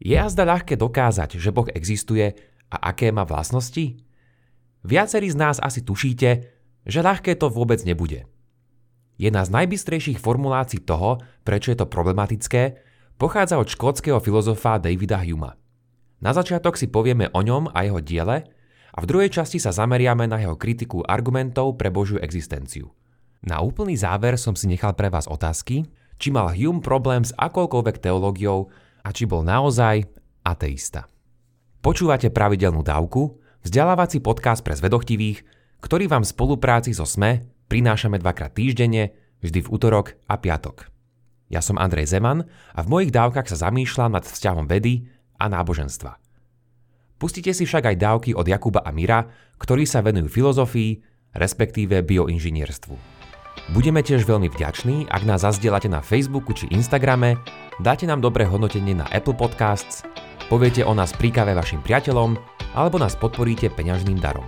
Je azda ľahké dokázať, že Boh existuje a aké má vlastnosti? Viacerí z nás asi tušíte, že ľahké to vôbec nebude. Jedna z najbystrejších formulácií toho, prečo je to problematické, pochádza od škótskeho filozofa Davida Huma. Na začiatok si povieme o ňom a jeho diele a v druhej časti sa zameriame na jeho kritiku argumentov pre Božiu existenciu. Na úplný záver som si nechal pre vás otázky, či mal Hume problém s akoukoľvek teológiou a či bol naozaj ateista. Počúvate pravidelnú dávku, vzdelávací podcast pre zvedochtivých, ktorý vám v spolupráci so SME prinášame dvakrát týždenne, vždy v útorok a piatok. Ja som Andrej Zeman a v mojich dávkach sa zamýšľam nad vzťahom vedy a náboženstva. Pustite si však aj dávky od Jakuba a Mira, ktorí sa venujú filozofii, respektíve bioinžinierstvu. Budeme tiež veľmi vďační, ak nás zazdielate na Facebooku či Instagrame, dáte nám dobré hodnotenie na Apple Podcasts, poviete o nás príkave vašim priateľom alebo nás podporíte peňažným darom.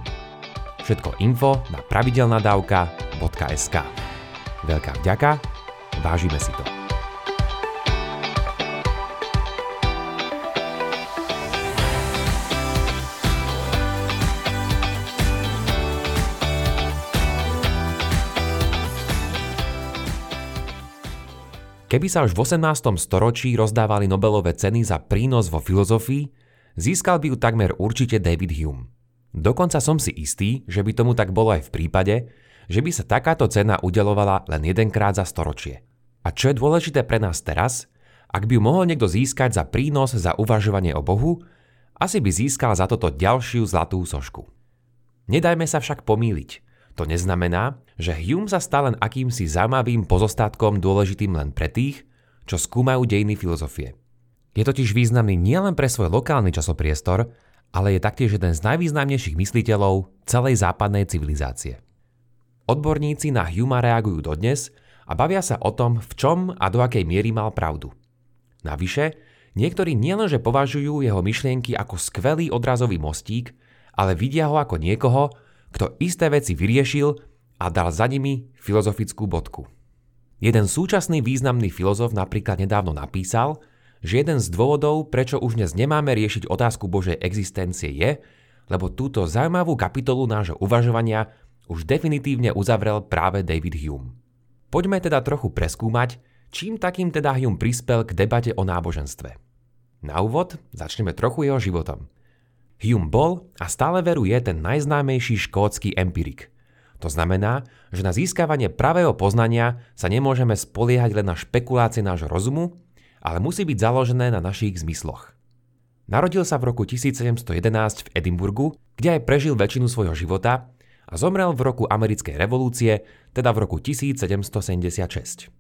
Všetko info na pravidelnadavka.sk Veľká vďaka, vážime si to. Keby sa už v 18. storočí rozdávali Nobelové ceny za prínos vo filozofii, získal by ju takmer určite David Hume. Dokonca som si istý, že by tomu tak bolo aj v prípade, že by sa takáto cena udelovala len jedenkrát za storočie. A čo je dôležité pre nás teraz, ak by ju mohol niekto získať za prínos za uvažovanie o Bohu, asi by získal za toto ďalšiu zlatú sošku. Nedajme sa však pomýliť. To neznamená, že Hume sa stal len akýmsi zaujímavým pozostatkom dôležitým len pre tých, čo skúmajú dejiny filozofie. Je totiž významný nielen pre svoj lokálny časopriestor, ale je taktiež jeden z najvýznamnejších mysliteľov celej západnej civilizácie. Odborníci na Huma reagujú dodnes a bavia sa o tom, v čom a do akej miery mal pravdu. Navyše, niektorí nielenže považujú jeho myšlienky ako skvelý odrazový mostík, ale vidia ho ako niekoho, kto isté veci vyriešil a dal za nimi filozofickú bodku. Jeden súčasný významný filozof napríklad nedávno napísal, že jeden z dôvodov, prečo už dnes nemáme riešiť otázku Božej existencie je, lebo túto zaujímavú kapitolu nášho uvažovania už definitívne uzavrel práve David Hume. Poďme teda trochu preskúmať, čím takým teda Hume prispel k debate o náboženstve. Na úvod začneme trochu jeho životom. Hume bol a stále veruje ten najznámejší škótsky empirik. To znamená, že na získavanie pravého poznania sa nemôžeme spoliehať len na špekulácie nášho rozumu, ale musí byť založené na našich zmysloch. Narodil sa v roku 1711 v Edimburgu, kde aj prežil väčšinu svojho života a zomrel v roku americkej revolúcie, teda v roku 1776.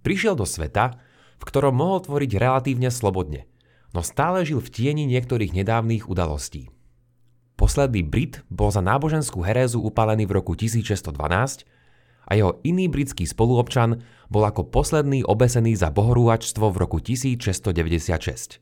Prišiel do sveta, v ktorom mohol tvoriť relatívne slobodne, no stále žil v tieni niektorých nedávnych udalostí. Posledný Brit bol za náboženskú herézu upálený v roku 1612 a jeho iný britský spoluobčan bol ako posledný obesený za bohorúhačstvo v roku 1696.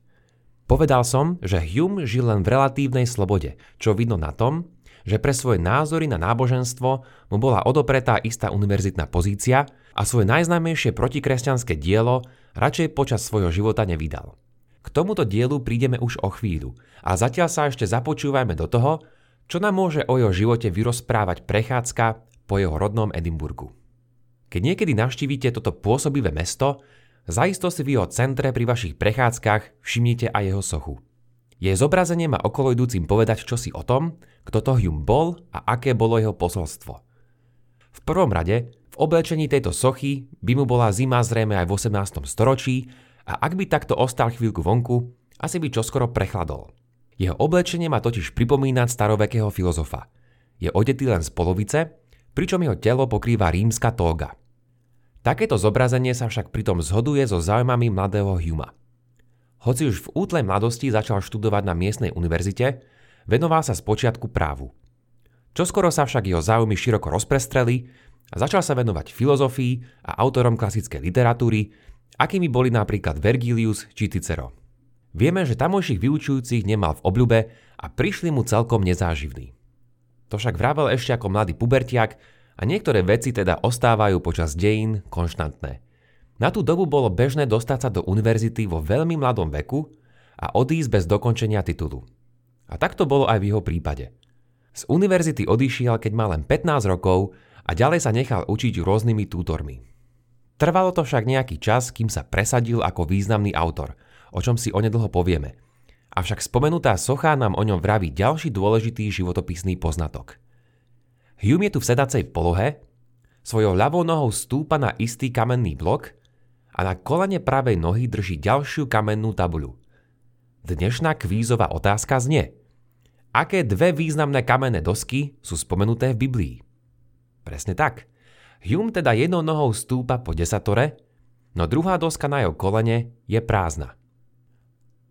Povedal som, že Hume žil len v relatívnej slobode, čo vidno na tom, že pre svoje názory na náboženstvo mu bola odopretá istá univerzitná pozícia a svoje najznámejšie protikresťanské dielo radšej počas svojho života nevydal. K tomuto dielu prídeme už o chvíľu a zatiaľ sa ešte započúvajme do toho, čo nám môže o jeho živote vyrozprávať prechádzka po jeho rodnom Edimburgu. Keď niekedy navštívite toto pôsobivé mesto, zaisto si v jeho centre pri vašich prechádzkach všimnite aj jeho sochu. Jej zobrazenie má okoloidúcim povedať čosi o tom, kto to Hume bol a aké bolo jeho posolstvo. V prvom rade, v oblečení tejto sochy by mu bola zima zrejme aj v 18. storočí a ak by takto ostal chvíľku vonku, asi by čoskoro prechladol. Jeho oblečenie má totiž pripomínať starovekého filozofa. Je odetý len z polovice pričom jeho telo pokrýva rímska tóga. Takéto zobrazenie sa však pritom zhoduje so záujmami mladého Huma. Hoci už v útlej mladosti začal študovať na miestnej univerzite, venoval sa spočiatku právu. Čoskoro sa však jeho záujmy široko rozprestreli a začal sa venovať filozofii a autorom klasickej literatúry, akými boli napríklad Vergilius či Cicero. Vieme, že tamojších vyučujúcich nemal v obľube a prišli mu celkom nezáživní. To však vravel ešte ako mladý pubertiak a niektoré veci teda ostávajú počas dejín konštantné. Na tú dobu bolo bežné dostať sa do univerzity vo veľmi mladom veku a odísť bez dokončenia titulu. A tak to bolo aj v jeho prípade. Z univerzity odišiel, keď mal len 15 rokov a ďalej sa nechal učiť rôznymi tútormi. Trvalo to však nejaký čas, kým sa presadil ako významný autor, o čom si onedlho povieme. Avšak spomenutá socha nám o ňom vraví ďalší dôležitý životopisný poznatok. Hume je tu v sedacej polohe, svojou ľavou nohou stúpa na istý kamenný blok a na kolene pravej nohy drží ďalšiu kamennú tabuľu. Dnešná kvízová otázka znie. Aké dve významné kamenné dosky sú spomenuté v Biblii? Presne tak. Hume teda jednou nohou stúpa po desatore, no druhá doska na jeho kolene je prázdna.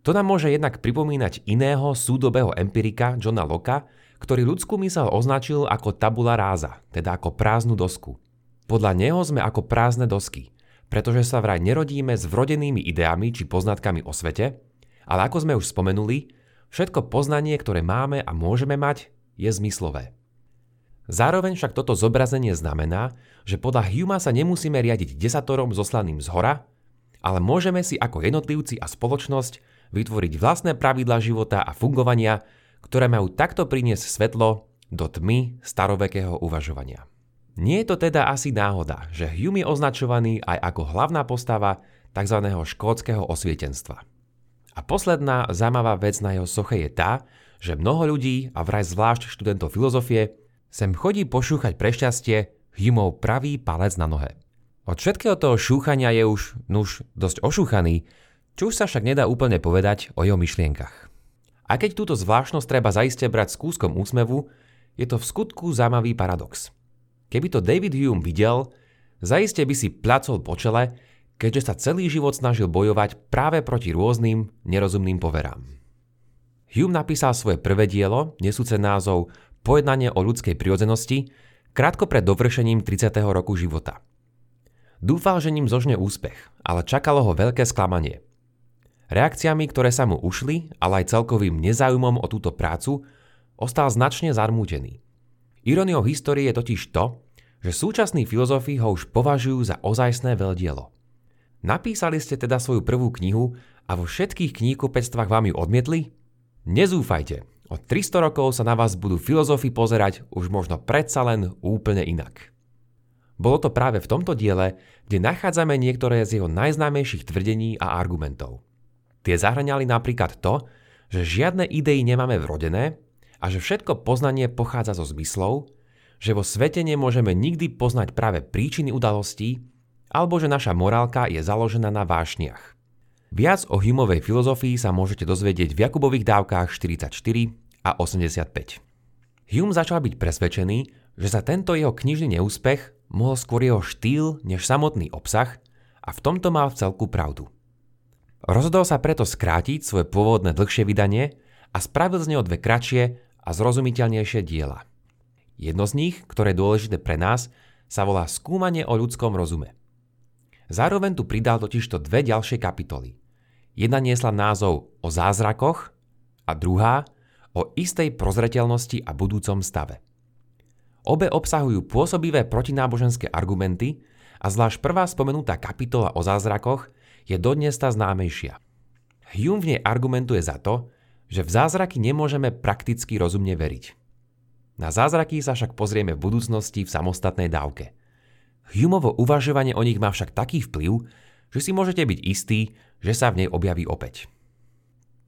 To nám môže jednak pripomínať iného súdobého empirika Johna Locke, ktorý ľudskú mysel označil ako tabula ráza, teda ako prázdnu dosku. Podľa neho sme ako prázdne dosky, pretože sa vraj nerodíme s vrodenými ideami či poznatkami o svete, ale ako sme už spomenuli, všetko poznanie, ktoré máme a môžeme mať, je zmyslové. Zároveň však toto zobrazenie znamená, že podľa Huma sa nemusíme riadiť desatorom zoslaným z hora, ale môžeme si ako jednotlivci a spoločnosť vytvoriť vlastné pravidlá života a fungovania, ktoré majú takto priniesť svetlo do tmy starovekého uvažovania. Nie je to teda asi náhoda, že Hume je označovaný aj ako hlavná postava tzv. škótskeho osvietenstva. A posledná zaujímavá vec na jeho soche je tá, že mnoho ľudí, a vraj zvlášť študentov filozofie, Sem chodí pošúchať pre šťastie Humov pravý palec na nohe. Od všetkého toho šúchania je už, nuž, dosť ošúchaný, čo už sa však nedá úplne povedať o jeho myšlienkach. A keď túto zvláštnosť treba zaiste brať s kúskom úsmevu, je to v skutku zaujímavý paradox. Keby to David Hume videl, zaiste by si placol po čele, keďže sa celý život snažil bojovať práve proti rôznym nerozumným poverám. Hume napísal svoje prvé dielo, nesúce názov pojednanie o ľudskej prirodzenosti, krátko pred dovršením 30. roku života. Dúfal, že ním zožne úspech, ale čakalo ho veľké sklamanie. Reakciami, ktoré sa mu ušli, ale aj celkovým nezáujmom o túto prácu, ostal značne zarmútený. Ironiou histórie je totiž to, že súčasní filozofi ho už považujú za ozajstné veľdielo. Napísali ste teda svoju prvú knihu a vo všetkých kníhkupectvách vám ju odmietli? Nezúfajte, O 300 rokov sa na vás budú filozofi pozerať už možno predsa len úplne inak. Bolo to práve v tomto diele, kde nachádzame niektoré z jeho najznámejších tvrdení a argumentov. Tie zahraniali napríklad to, že žiadne idei nemáme vrodené a že všetko poznanie pochádza zo zmyslov, že vo svete nemôžeme nikdy poznať práve príčiny udalostí, alebo že naša morálka je založená na vášniach. Viac o Humovej filozofii sa môžete dozvedieť v Jakubových dávkach 44 a 85. Hume začal byť presvedčený, že za tento jeho knižný neúspech mohol skôr jeho štýl než samotný obsah a v tomto mal v celku pravdu. Rozhodol sa preto skrátiť svoje pôvodné dlhšie vydanie a spravil z neho dve kratšie a zrozumiteľnejšie diela. Jedno z nich, ktoré je dôležité pre nás, sa volá Skúmanie o ľudskom rozume. Zároveň tu pridal totižto dve ďalšie kapitoly. Jedna niesla názov o zázrakoch a druhá o istej prozreteľnosti a budúcom stave. Obe obsahujú pôsobivé protináboženské argumenty a zvlášť prvá spomenutá kapitola o zázrakoch je dodnes tá známejšia. Hume v nej argumentuje za to, že v zázraky nemôžeme prakticky rozumne veriť. Na zázraky sa však pozrieme v budúcnosti v samostatnej dávke. Humovo uvažovanie o nich má však taký vplyv, že si môžete byť istí, že sa v nej objaví opäť.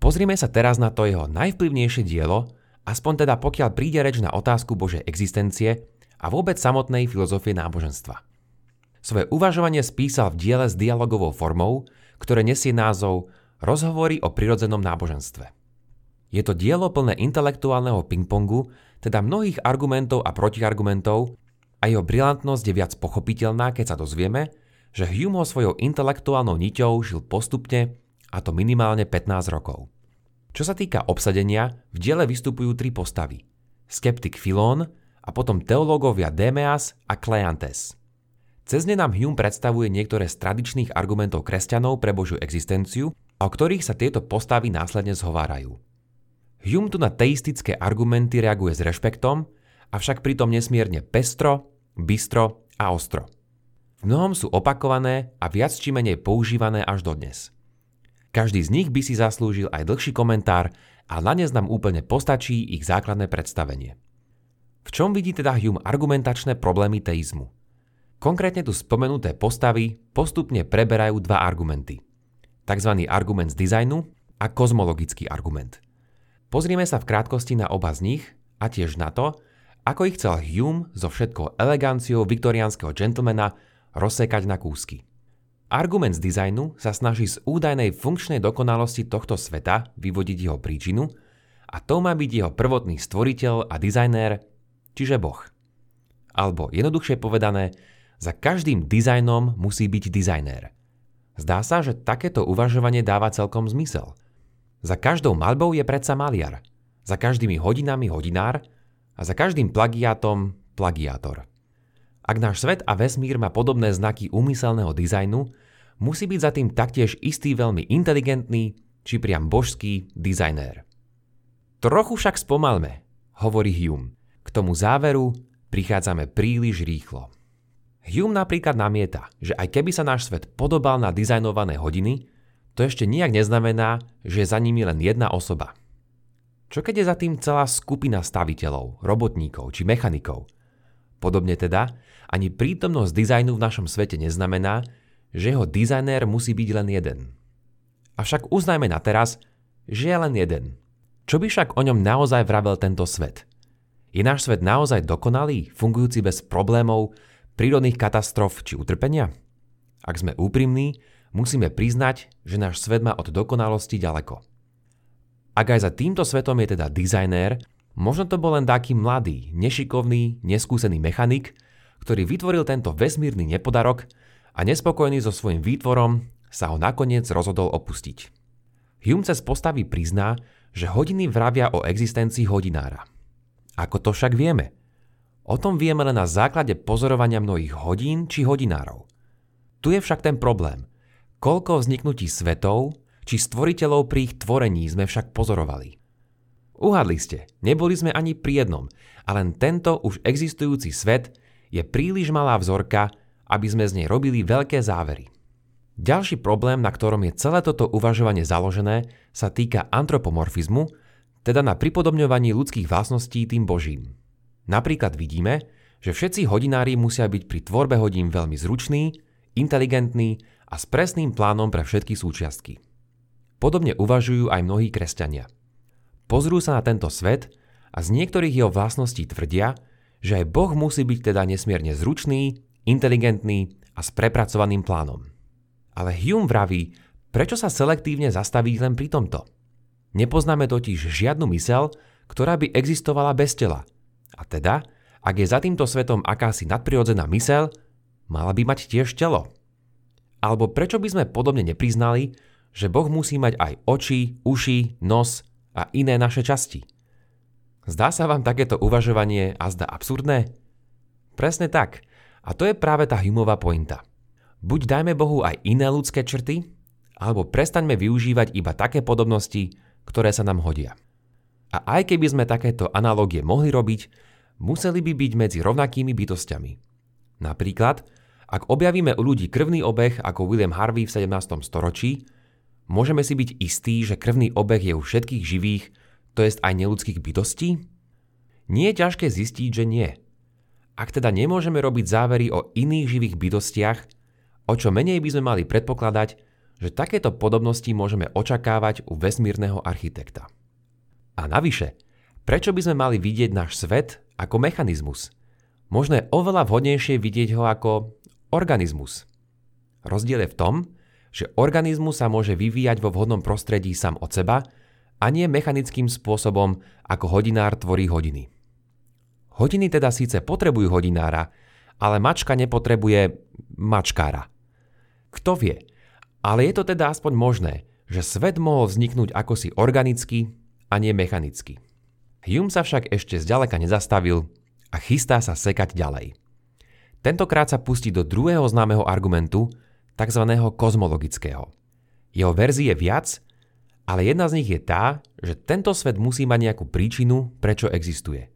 Pozrime sa teraz na to jeho najvplyvnejšie dielo, aspoň teda pokiaľ príde reč na otázku Božej existencie a vôbec samotnej filozofie náboženstva. Svoje uvažovanie spísal v diele s dialogovou formou, ktoré nesie názov Rozhovory o prirodzenom náboženstve. Je to dielo plné intelektuálneho pingpongu, teda mnohých argumentov a protiargumentov a jeho brilantnosť je viac pochopiteľná, keď sa dozvieme, že Hume ho svojou intelektuálnou niťou žil postupne, a to minimálne 15 rokov. Čo sa týka obsadenia, v diele vystupujú tri postavy. Skeptik Filón a potom teológovia Demeas a Kleantes. Cez ne nám Hume predstavuje niektoré z tradičných argumentov kresťanov pre Božiu existenciu, o ktorých sa tieto postavy následne zhovárajú. Hume tu na teistické argumenty reaguje s rešpektom, avšak pritom nesmierne pestro, bystro a ostro. V mnohom sú opakované a viac či menej používané až dodnes. Každý z nich by si zaslúžil aj dlhší komentár a na dnes nám úplne postačí ich základné predstavenie. V čom vidí teda Hume argumentačné problémy teizmu? Konkrétne tu spomenuté postavy postupne preberajú dva argumenty. Takzvaný argument z dizajnu a kozmologický argument. Pozrieme sa v krátkosti na oba z nich a tiež na to, ako ich chcel Hume so všetkou eleganciou viktoriánskeho gentlemana rozsekať na kúsky. Argument z dizajnu sa snaží z údajnej funkčnej dokonalosti tohto sveta vyvodiť jeho príčinu a to má byť jeho prvotný stvoriteľ a dizajnér, čiže Boh. Alebo jednoduchšie povedané, za každým dizajnom musí byť dizajnér. Zdá sa, že takéto uvažovanie dáva celkom zmysel. Za každou malbou je predsa maliar, za každými hodinami hodinár a za každým plagiátom plagiátor. Ak náš svet a vesmír má podobné znaky úmyselného dizajnu, musí byť za tým taktiež istý veľmi inteligentný, či priam božský dizajnér. Trochu však spomalme, hovorí Hume. K tomu záveru prichádzame príliš rýchlo. Hume napríklad namieta, že aj keby sa náš svet podobal na dizajnované hodiny, to ešte nijak neznamená, že za nimi len jedna osoba. Čo keď je za tým celá skupina staviteľov, robotníkov či mechanikov? Podobne teda, ani prítomnosť dizajnu v našom svete neznamená, že jeho dizajnér musí byť len jeden. Avšak uznajme na teraz, že je len jeden. Čo by však o ňom naozaj vravel tento svet? Je náš svet naozaj dokonalý, fungujúci bez problémov, prírodných katastrof či utrpenia? Ak sme úprimní, musíme priznať, že náš svet má od dokonalosti ďaleko. Ak aj za týmto svetom je teda dizajnér, možno to bol len taký mladý, nešikovný, neskúsený mechanik, ktorý vytvoril tento vesmírny nepodarok a nespokojný so svojím výtvorom sa ho nakoniec rozhodol opustiť. Hume cez postavy prizná, že hodiny vravia o existencii hodinára. Ako to však vieme? O tom vieme len na základe pozorovania mnohých hodín či hodinárov. Tu je však ten problém. Koľko vzniknutí svetov či stvoriteľov pri ich tvorení sme však pozorovali. Uhadli ste, neboli sme ani pri jednom, a len tento už existujúci svet je príliš malá vzorka, aby sme z nej robili veľké závery. Ďalší problém, na ktorom je celé toto uvažovanie založené, sa týka antropomorfizmu, teda na pripodobňovaní ľudských vlastností tým božím. Napríklad vidíme, že všetci hodinári musia byť pri tvorbe hodín veľmi zruční, inteligentní a s presným plánom pre všetky súčiastky. Podobne uvažujú aj mnohí kresťania. Pozrú sa na tento svet a z niektorých jeho vlastností tvrdia, že aj Boh musí byť teda nesmierne zručný, inteligentný a s prepracovaným plánom. Ale Hume vraví, prečo sa selektívne zastaviť len pri tomto? Nepoznáme totiž žiadnu mysel, ktorá by existovala bez tela. A teda, ak je za týmto svetom akási nadprirodzená mysel, mala by mať tiež telo. Alebo prečo by sme podobne nepriznali, že Boh musí mať aj oči, uši, nos a iné naše časti? Zdá sa vám takéto uvažovanie a zda absurdné? Presne tak – a to je práve tá Humová pointa. Buď dajme Bohu aj iné ľudské črty, alebo prestaňme využívať iba také podobnosti, ktoré sa nám hodia. A aj keby sme takéto analogie mohli robiť, museli by byť medzi rovnakými bytostiami. Napríklad, ak objavíme u ľudí krvný obeh ako William Harvey v 17. storočí, môžeme si byť istí, že krvný obeh je u všetkých živých, to jest aj neludských bytostí? Nie je ťažké zistiť, že nie – ak teda nemôžeme robiť závery o iných živých bytostiach, o čo menej by sme mali predpokladať, že takéto podobnosti môžeme očakávať u vesmírneho architekta. A navyše, prečo by sme mali vidieť náš svet ako mechanizmus? Možno je oveľa vhodnejšie vidieť ho ako organizmus. Rozdiel je v tom, že organizmus sa môže vyvíjať vo vhodnom prostredí sám od seba a nie mechanickým spôsobom, ako hodinár tvorí hodiny. Hodiny teda síce potrebujú hodinára, ale mačka nepotrebuje mačkára. Kto vie, ale je to teda aspoň možné, že svet mohol vzniknúť ako si organicky a nie mechanicky. Hume sa však ešte zďaleka nezastavil a chystá sa sekať ďalej. Tentokrát sa pustí do druhého známeho argumentu, tzv. kozmologického. Jeho verzí je viac, ale jedna z nich je tá, že tento svet musí mať nejakú príčinu, prečo existuje.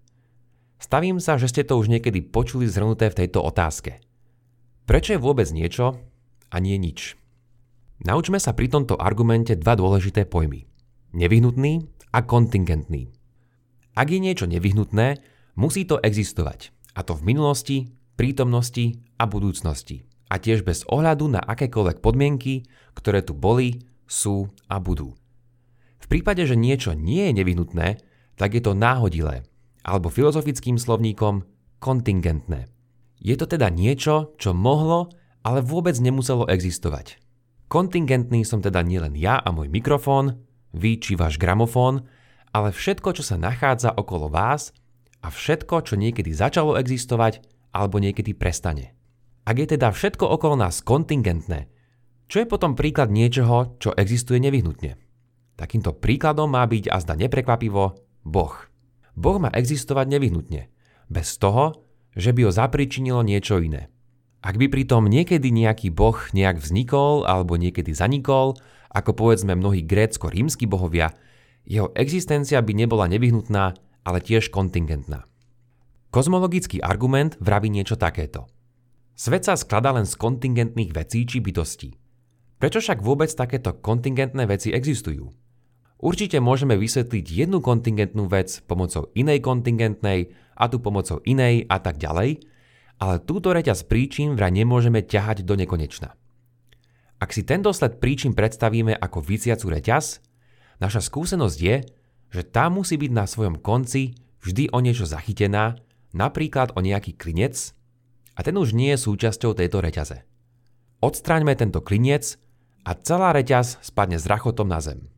Stavím sa, že ste to už niekedy počuli zhrnuté v tejto otázke. Prečo je vôbec niečo a nie nič? Naučme sa pri tomto argumente dva dôležité pojmy. Nevyhnutný a kontingentný. Ak je niečo nevyhnutné, musí to existovať. A to v minulosti, prítomnosti a budúcnosti. A tiež bez ohľadu na akékoľvek podmienky, ktoré tu boli, sú a budú. V prípade, že niečo nie je nevyhnutné, tak je to náhodilé, alebo filozofickým slovníkom kontingentné. Je to teda niečo, čo mohlo, ale vôbec nemuselo existovať. Kontingentný som teda nielen ja a môj mikrofón, vy či váš gramofón, ale všetko, čo sa nachádza okolo vás a všetko, čo niekedy začalo existovať alebo niekedy prestane. Ak je teda všetko okolo nás kontingentné, čo je potom príklad niečoho, čo existuje nevyhnutne? Takýmto príkladom má byť a zda neprekvapivo Boh. Boh má existovať nevyhnutne, bez toho, že by ho zapričinilo niečo iné. Ak by pritom niekedy nejaký boh nejak vznikol alebo niekedy zanikol, ako povedzme mnohí grécko-rímsky bohovia, jeho existencia by nebola nevyhnutná, ale tiež kontingentná. Kozmologický argument vraví niečo takéto. Svet sa skladá len z kontingentných vecí či bytostí. Prečo však vôbec takéto kontingentné veci existujú? Určite môžeme vysvetliť jednu kontingentnú vec pomocou inej kontingentnej a tu pomocou inej a tak ďalej, ale túto reťaz príčin vraj nemôžeme ťahať do nekonečna. Ak si tento sled príčin predstavíme ako vyciacu reťaz, naša skúsenosť je, že tá musí byť na svojom konci vždy o niečo zachytená, napríklad o nejaký klinec, a ten už nie je súčasťou tejto reťaze. Odstráňme tento klinec a celá reťaz spadne s rachotom na zem.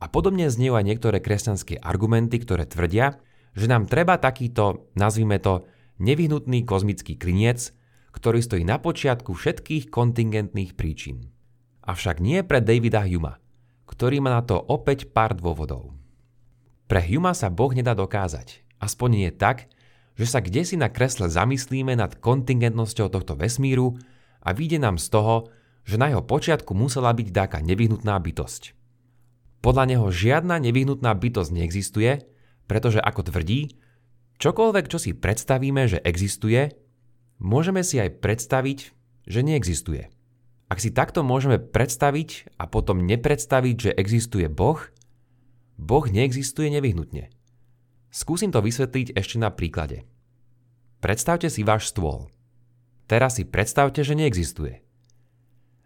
A podobne zniejú aj niektoré kresťanské argumenty, ktoré tvrdia, že nám treba takýto, nazvime to, nevyhnutný kozmický kliniec, ktorý stojí na počiatku všetkých kontingentných príčin. Avšak nie pre Davida Huma, ktorý má na to opäť pár dôvodov. Pre Huma sa Boh nedá dokázať, aspoň nie tak, že sa kde si na kresle zamyslíme nad kontingentnosťou tohto vesmíru a vyjde nám z toho, že na jeho počiatku musela byť dáka nevyhnutná bytosť. Podľa neho žiadna nevyhnutná bytosť neexistuje, pretože ako tvrdí, Čokoľvek, čo si predstavíme, že existuje, môžeme si aj predstaviť, že neexistuje. Ak si takto môžeme predstaviť a potom nepredstaviť, že existuje Boh, Boh neexistuje nevyhnutne. Skúsim to vysvetliť ešte na príklade. Predstavte si váš stôl. Teraz si predstavte, že neexistuje.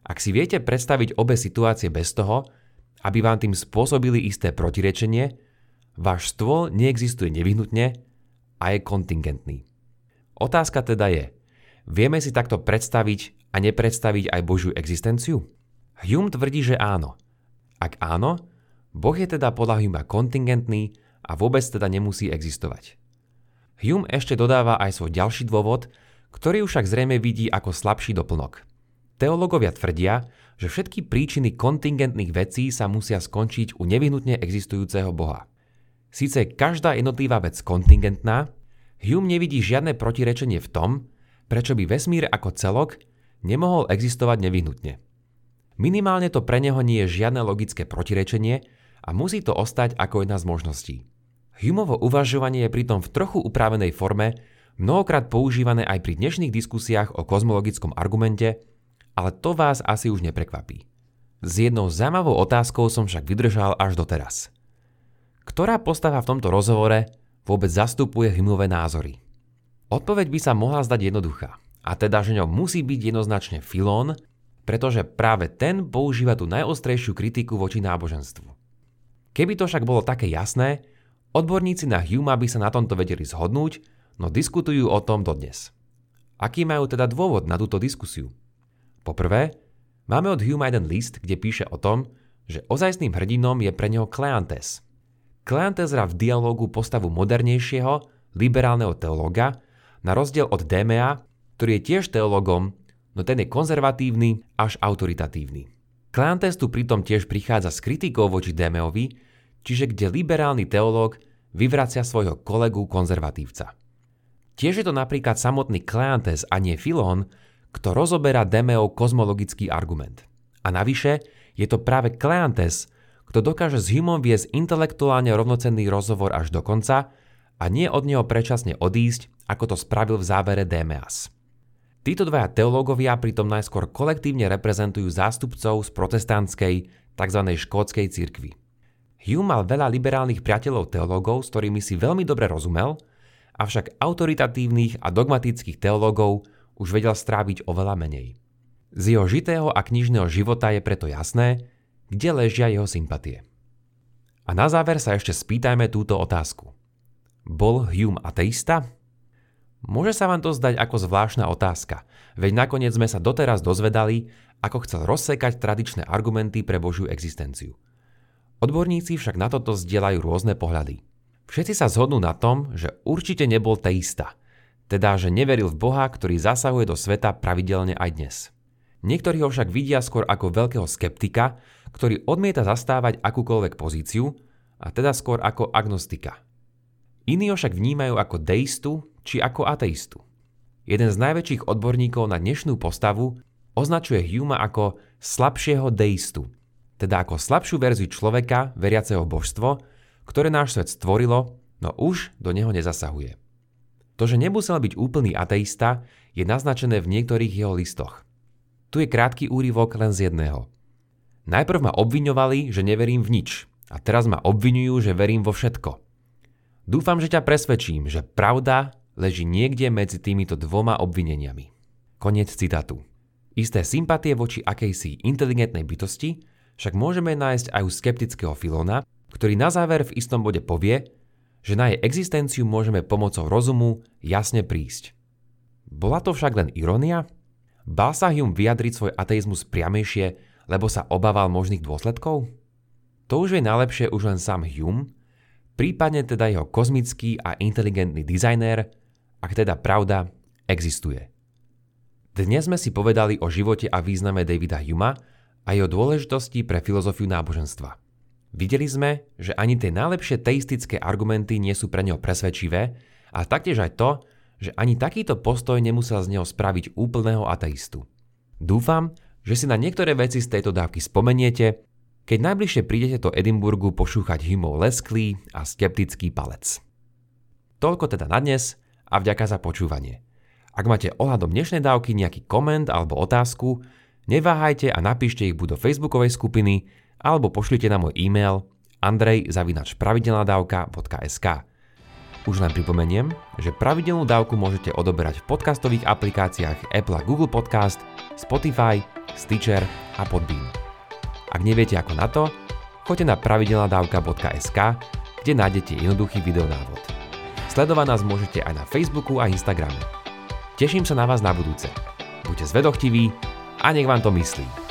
Ak si viete predstaviť obe situácie bez toho, aby vám tým spôsobili isté protirečenie, váš stôl neexistuje nevyhnutne, a je kontingentný. Otázka teda je, vieme si takto predstaviť a nepredstaviť aj Božiu existenciu? Hume tvrdí, že áno. Ak áno, Boh je teda podľa Huma kontingentný a vôbec teda nemusí existovať. Hume ešte dodáva aj svoj ďalší dôvod, ktorý však zrejme vidí ako slabší doplnok. Teológovia tvrdia, že všetky príčiny kontingentných vecí sa musia skončiť u nevyhnutne existujúceho Boha. Síce každá jednotlivá vec kontingentná, Hume nevidí žiadne protirečenie v tom, prečo by vesmír ako celok nemohol existovať nevyhnutne. Minimálne to pre neho nie je žiadne logické protirečenie a musí to ostať ako jedna z možností. Humovo uvažovanie je pritom v trochu upravenej forme, mnohokrát používané aj pri dnešných diskusiách o kozmologickom argumente, ale to vás asi už neprekvapí. S jednou zaujímavou otázkou som však vydržal až doteraz. Ktorá postava v tomto rozhovore vôbec zastupuje hymnové názory? Odpoveď by sa mohla zdať jednoduchá. A teda, že ňou musí byť jednoznačne Filón, pretože práve ten používa tú najostrejšiu kritiku voči náboženstvu. Keby to však bolo také jasné, odborníci na Huma by sa na tomto vedeli zhodnúť, no diskutujú o tom dodnes. Aký majú teda dôvod na túto diskusiu? Poprvé, máme od Huma jeden list, kde píše o tom, že ozajstným hrdinom je pre neho Kleantes, Kleantes hrá v dialogu postavu modernejšieho, liberálneho teológa, na rozdiel od Démea, ktorý je tiež teologom, no ten je konzervatívny až autoritatívny. Kleantes tu pritom tiež prichádza s kritikou voči Démeovi, čiže kde liberálny teológ vyvracia svojho kolegu konzervatívca. Tiež je to napríklad samotný Kleantes a nie Filón, kto rozoberá Démeov kozmologický argument. A navyše je to práve Kleantes, kto dokáže s Humom viesť intelektuálne rovnocenný rozhovor až do konca a nie od neho predčasne odísť, ako to spravil v závere Demeas. Títo dvaja teológovia pritom najskôr kolektívne reprezentujú zástupcov z protestantskej, tzv. škótskej cirkvi. Hume mal veľa liberálnych priateľov teológov, s ktorými si veľmi dobre rozumel, avšak autoritatívnych a dogmatických teológov už vedel stráviť oveľa menej. Z jeho žitého a knižného života je preto jasné, kde ležia jeho sympatie. A na záver sa ešte spýtajme túto otázku. Bol Hume ateista? Môže sa vám to zdať ako zvláštna otázka, veď nakoniec sme sa doteraz dozvedali, ako chcel rozsekať tradičné argumenty pre Božiu existenciu. Odborníci však na toto zdieľajú rôzne pohľady. Všetci sa zhodnú na tom, že určite nebol teista, teda že neveril v Boha, ktorý zasahuje do sveta pravidelne aj dnes. Niektorí ho však vidia skôr ako veľkého skeptika, ktorý odmieta zastávať akúkoľvek pozíciu, a teda skôr ako agnostika. Iní ho však vnímajú ako deistu či ako ateistu. Jeden z najväčších odborníkov na dnešnú postavu označuje Huma ako slabšieho deistu, teda ako slabšiu verziu človeka, veriaceho božstvo, ktoré náš svet stvorilo, no už do neho nezasahuje. To, že nemusel byť úplný ateista, je naznačené v niektorých jeho listoch. Tu je krátky úryvok len z jedného. Najprv ma obviňovali, že neverím v nič, a teraz ma obvinujú, že verím vo všetko. Dúfam, že ťa presvedčím, že pravda leží niekde medzi týmito dvoma obvineniami. Koniec citátu. Isté sympatie voči akejsi inteligentnej bytosti však môžeme nájsť aj u skeptického Filona, ktorý na záver v istom bode povie, že na jej existenciu môžeme pomocou rozumu jasne prísť. Bola to však len ironia? Bál sa Hume vyjadriť svoj ateizmus priamejšie, lebo sa obával možných dôsledkov? To už je najlepšie už len sám Hume, prípadne teda jeho kozmický a inteligentný dizajner, ak teda pravda existuje. Dnes sme si povedali o živote a význame Davida Huma a jeho dôležitosti pre filozofiu náboženstva. Videli sme, že ani tie najlepšie teistické argumenty nie sú pre neho presvedčivé a taktiež aj to, že ani takýto postoj nemusel z neho spraviť úplného ateistu. Dúfam, že si na niektoré veci z tejto dávky spomeniete, keď najbližšie prídete do Edinburgu pošúchať Humov lesklý a skeptický palec. Toľko teda na dnes a vďaka za počúvanie. Ak máte ohľadom dnešnej dávky nejaký koment alebo otázku, neváhajte a napíšte ich buď do facebookovej skupiny alebo pošlite na môj e-mail andrej.pravidelnadavka.sk Už len pripomeniem, že pravidelnú dávku môžete odoberať v podcastových aplikáciách Apple a Google Podcast, Spotify, Stitcher a Podbean. Ak neviete ako na to, choďte na pravidelnadavka.sk, kde nájdete jednoduchý videonávod. Sledovať nás môžete aj na Facebooku a Instagrame. Teším sa na vás na budúce. Buďte zvedochtiví a nech vám to myslí.